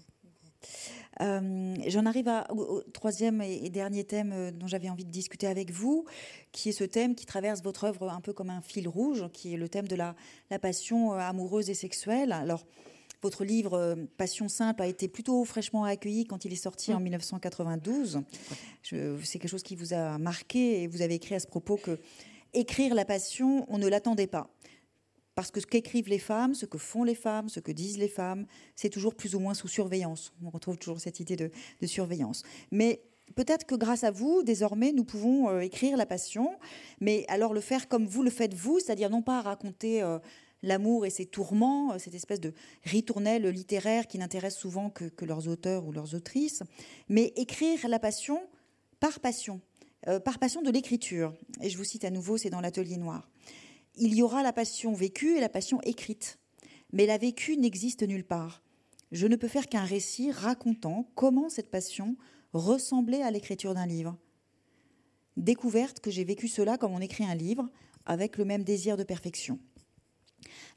Euh, j'en arrive au, troisième et, dernier thème euh, dont j'avais envie de discuter avec vous, qui est ce thème qui traverse votre œuvre un peu comme un fil rouge, qui est le thème de la, passion euh, amoureuse et sexuelle. Alors, votre livre Passion simple a été plutôt fraîchement accueilli quand il est sorti en 1992. C'est quelque chose qui vous a marqué et vous avez écrit à ce propos que écrire la passion, on ne l'attendait pas. Parce que ce qu'écrivent les femmes, ce que font les femmes, ce que disent les femmes, c'est toujours plus ou moins sous surveillance. On retrouve toujours cette idée de, surveillance. Mais peut-être que grâce à vous, désormais, nous pouvons euh, écrire la passion, mais alors le faire comme vous le faites vous, c'est-à-dire non pas raconter euh, l'amour et ses tourments, euh, cette espèce de ritournelle littéraire qui n'intéresse souvent que, que, leurs auteurs ou leurs autrices, mais écrire la passion par passion, par passion de l'écriture. Et je vous cite à nouveau, c'est dans l'atelier noir il y aura la passion vécue et la passion écrite. Mais la vécue n'existe nulle part. Je ne peux faire qu'un récit racontant comment cette passion ressemblait à l'écriture d'un livre. Découverte que j'ai vécu cela comme on écrit un livre, avec le même désir de perfection.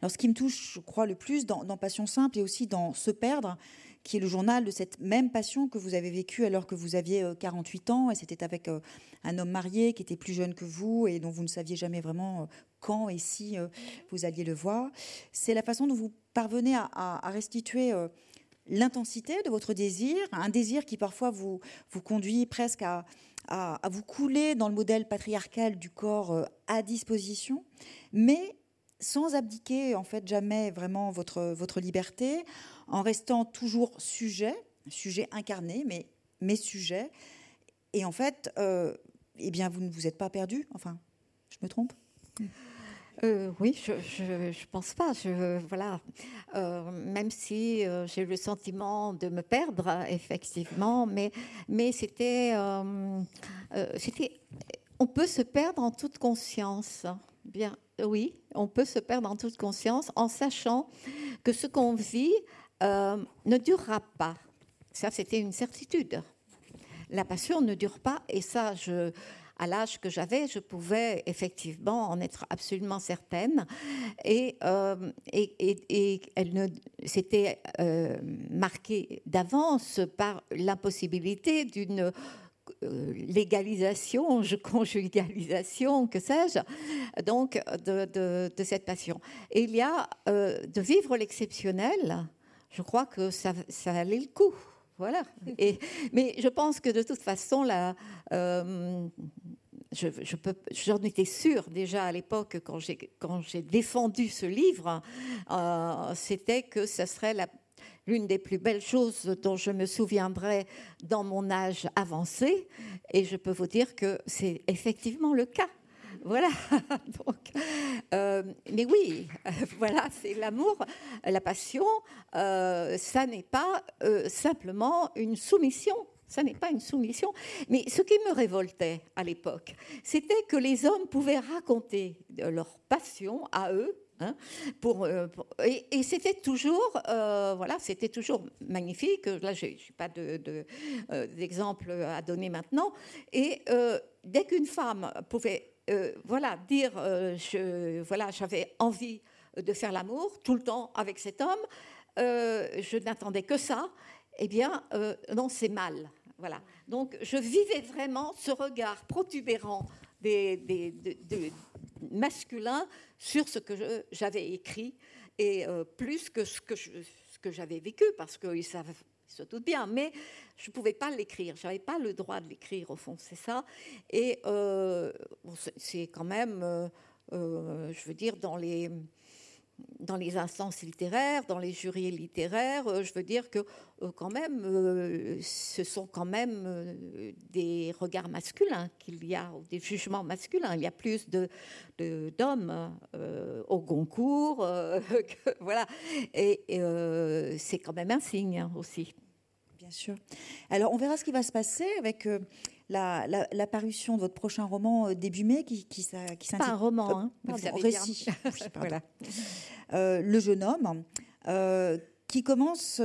Alors, ce qui me touche, je crois, le plus dans, dans Passion simple et aussi dans Se perdre, qui est le journal de cette même passion que vous avez vécue alors que vous aviez 48 euh, ans, et c'était avec euh, un homme marié qui était plus jeune que vous et dont vous ne saviez jamais vraiment euh, quand et si vous alliez le voir. C'est la façon dont vous parvenez à, restituer l'intensité de votre désir, un désir qui parfois vous, vous conduit presque à, à, vous couler dans le modèle patriarcal du corps à disposition, mais sans abdiquer en fait jamais vraiment votre, votre liberté, en restant toujours sujet, sujet incarné, mais, sujet. Et en fait, euh, eh bien, vous ne vous êtes pas perdu. Enfin, je me trompe? Euh, oui, je ne pense pas. Je, voilà. Euh, même si j'ai le sentiment de me perdre, effectivement, mais, mais c'était, c'était. On peut se perdre en toute conscience. Bien, oui, on peut se perdre en toute conscience en sachant que ce qu'on vit euh, ne durera pas. Ça, c'était une certitude. La passion ne dure pas, et ça, je, à l'âge que j'avais, je pouvais effectivement en être absolument certaine. Et, euh, elle c'était euh, marqué d'avance par l'impossibilité d'une légalisation, conjugalisation, que sais-je, donc de, de, cette passion. Et il y a de vivre l'exceptionnel je crois que ça, ça valait le coup. Voilà. Mais je pense que de toute façon, là, euh, j'en étais sûre déjà à l'époque quand j'ai, défendu ce livre, euh, c'était que ce serait l'une des plus belles choses dont je me souviendrai dans mon âge avancé. Et je peux vous dire que c'est effectivement le cas. Voilà. mais oui, voilà, c'est l'amour, la passion. ça n'est pas simplement une soumission ça n'est pas une soumission. Mais ce qui me révoltait à l'époque, c'était que les hommes pouvaient raconter leur passion à eux. Hein, pour, euh, et, c'était toujours, euh, voilà, c'était toujours magnifique. Là, je n'ai pas d'exemple de, euh, à donner maintenant. Et dès qu'une femme pouvait, voilà, dire, je, voilà, j'avais envie de faire l'amour tout le temps avec cet homme, je n'attendais que ça. Eh bien, non, c'est mal. Voilà. Donc, je vivais vraiment ce regard protubérant des, masculins sur ce que j'avais écrit, et euh, plus que ce que, que j'avais vécu, parce qu'ils savent se doutent bien, mais je ne pouvais pas l'écrire, je n'avais pas le droit de l'écrire au fond, c'est ça. Et euh, c'est quand même, euh, je veux dire, dans les dans les instances littéraires, dans les jurys littéraires, euh, je veux dire que euh, quand même, euh, ce sont quand même des regards masculins qu'il y a, des jugements masculins. Il y a plus d'hommes au Goncourt, voilà, et, c'est quand même un signe aussi. Bien sûr. Alors, on verra ce qui va se passer avec la, parution de votre prochain roman euh, début mai qui, qui. Pas un roman, hein, récit. voilà. Euh, le jeune homme, euh, qui commence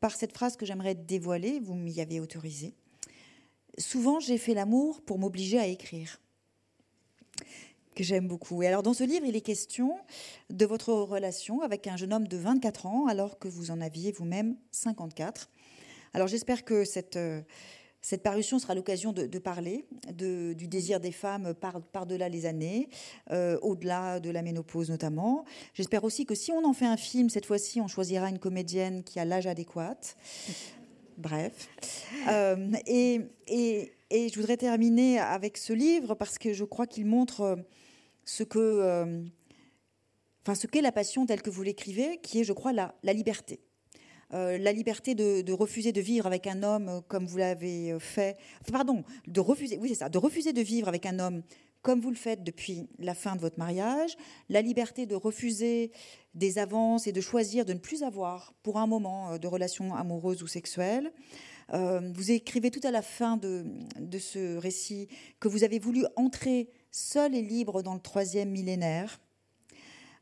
par cette phrase que j'aimerais dévoiler, vous m'y avez autorisé. Souvent, j'ai fait l'amour pour m'obliger à écrire que j'aime beaucoup. Et alors, dans ce livre, il est question de votre relation avec un jeune homme de 24 ans, alors que vous en aviez vous-même 54. Alors, j'espère que cette, cette parution sera l'occasion de, parler du désir des femmes par-delà les années, euh, au-delà de la ménopause notamment. J'espère aussi que si on en fait un film, cette fois-ci, on choisira une comédienne qui a l'âge adéquat. Bref. Euh, et, je voudrais terminer avec ce livre parce que je crois qu'il montre ce que... enfin, ce qu'est la passion telle que vous l'écrivez, qui est, je crois, la liberté. Euh, la liberté de, refuser de vivre avec un homme euh, comme vous l'avez euh, fait. pardon, de refuser, oui c'est ça, de refuser de vivre avec un homme comme vous le faites depuis la fin de votre mariage, la liberté de refuser des avances et de choisir de ne plus avoir pour un moment de relations amoureuses ou sexuelles. vous écrivez tout à la fin de, de ce récit que vous avez voulu entrer seul et libre dans le troisième millénaire euh,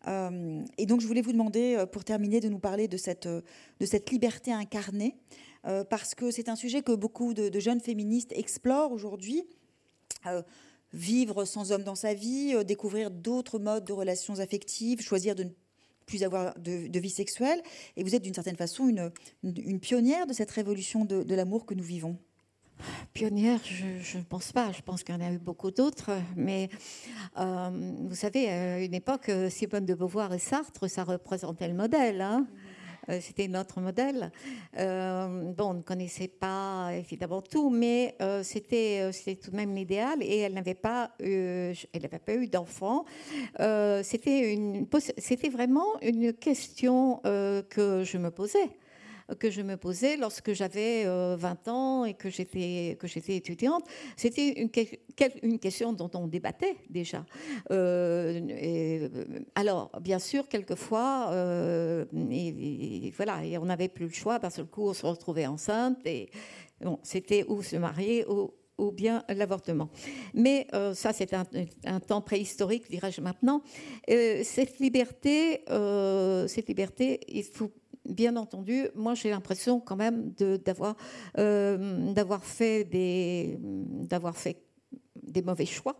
et donc, je voulais vous demander, euh, pour terminer, de nous parler de cette, euh, liberté incarnée, parce que c'est un sujet que beaucoup de, jeunes féministes explorent aujourd'hui. vivre sans homme dans sa vie, découvrir d'autres modes de relations affectives, choisir de ne plus avoir de, vie sexuelle. Et vous êtes d'une certaine façon une, pionnière de cette révolution de l'amour que nous vivons. Pionnière, je ne pense pas. Je pense qu'il y en a eu beaucoup d'autres. Mais euh, vous savez, à une époque, Simone de Beauvoir et Sartre, ça représentait le modèle. Hein. Euh, c'était notre modèle. Euh, bon, on ne connaissait pas évidemment tout, mais c'était tout de même l'idéal. Et elle n'avait pas, eu, eu d'enfant. c'était vraiment une question que je me posais que je me posais lorsque j'avais 20 euh, ans et que j'étais étudiante. C'était une, une, question dont on débattait déjà. Euh, et, alors, bien sûr, quelquefois, euh, voilà, et on n'avait plus le choix. Que le coup, on se retrouvait enceinte et bon, c'était ou se marier ou ou bien l'avortement. Mais ça, c'est un, un, temps préhistorique, dirais-je maintenant. cette liberté, cette liberté, il faut bien entendu, moi j'ai l'impression quand même d'avoir euh, fait des fait des mauvais choix,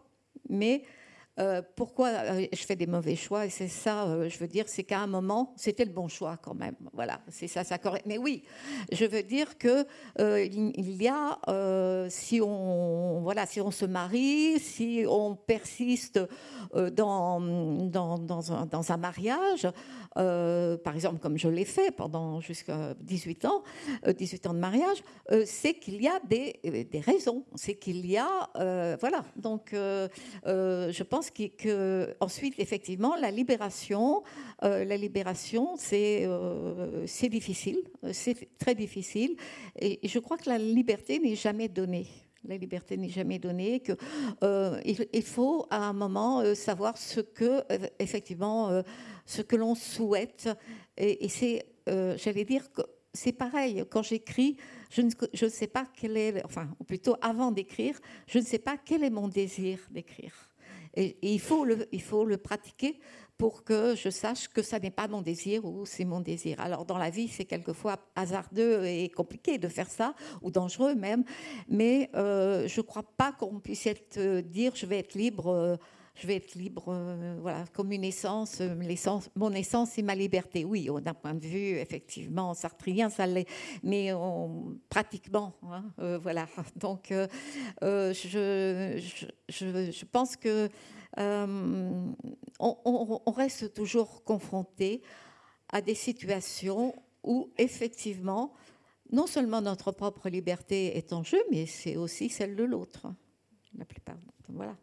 mais euh, pourquoi euh, je fais des mauvais choix? Et c'est ça, je veux dire, c'est qu'à un moment, c'était le bon choix quand même. Voilà, c'est ça, ça correct. Mais oui, je veux dire que il y a, si on, voilà, si on se marie, si on persiste dans dans, dans un mariage, euh, par exemple, comme je l'ai fait pendant jusqu'à 18 ans, 18 euh, ans de mariage, euh, c'est qu'il y a des, des raisons, c'est qu'il y a, voilà. Donc, je pense que, ensuite, effectivement, la libération, la libération, c'est c'est difficile, c'est très difficile, et je crois que la liberté n'est jamais donnée. La liberté n'est jamais donnée. Que il, faut à un moment savoir ce que effectivement ce que l'on souhaite. Et, c'est, j'allais dire que c'est pareil. Quand j'écris, je ne, sais pas quel est, enfin, ou plutôt avant d'écrire, je ne sais pas quel est mon désir d'écrire. Et, il faut le, il faut le pratiquer pour que je sache que ça n'est pas mon désir ou c'est mon désir. Alors dans la vie, c'est quelquefois hasardeux et compliqué de faire ça, ou dangereux même, mais euh, je ne crois pas qu'on puisse euh, dire je vais être libre. Euh, je vais être libre, voilà, comme une essence, mon essence et ma liberté. Oui, d'un point de vue, effectivement, sartrien, ça l'est, mais pratiquement, hein, voilà. Donc, je, pense euh, on, reste toujours confronté à des situations où effectivement, non seulement notre propre liberté est en jeu, mais c'est aussi celle de l'autre, la plupart. Voilà.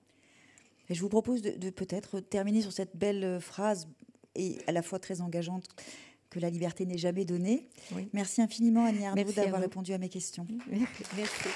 Et je vous propose de, peut-être terminer sur cette belle phrase et à la fois très engageante que la liberté n'est jamais donnée. Merci infiniment Annie Arnaud d'avoir répondu à mes questions. Merci.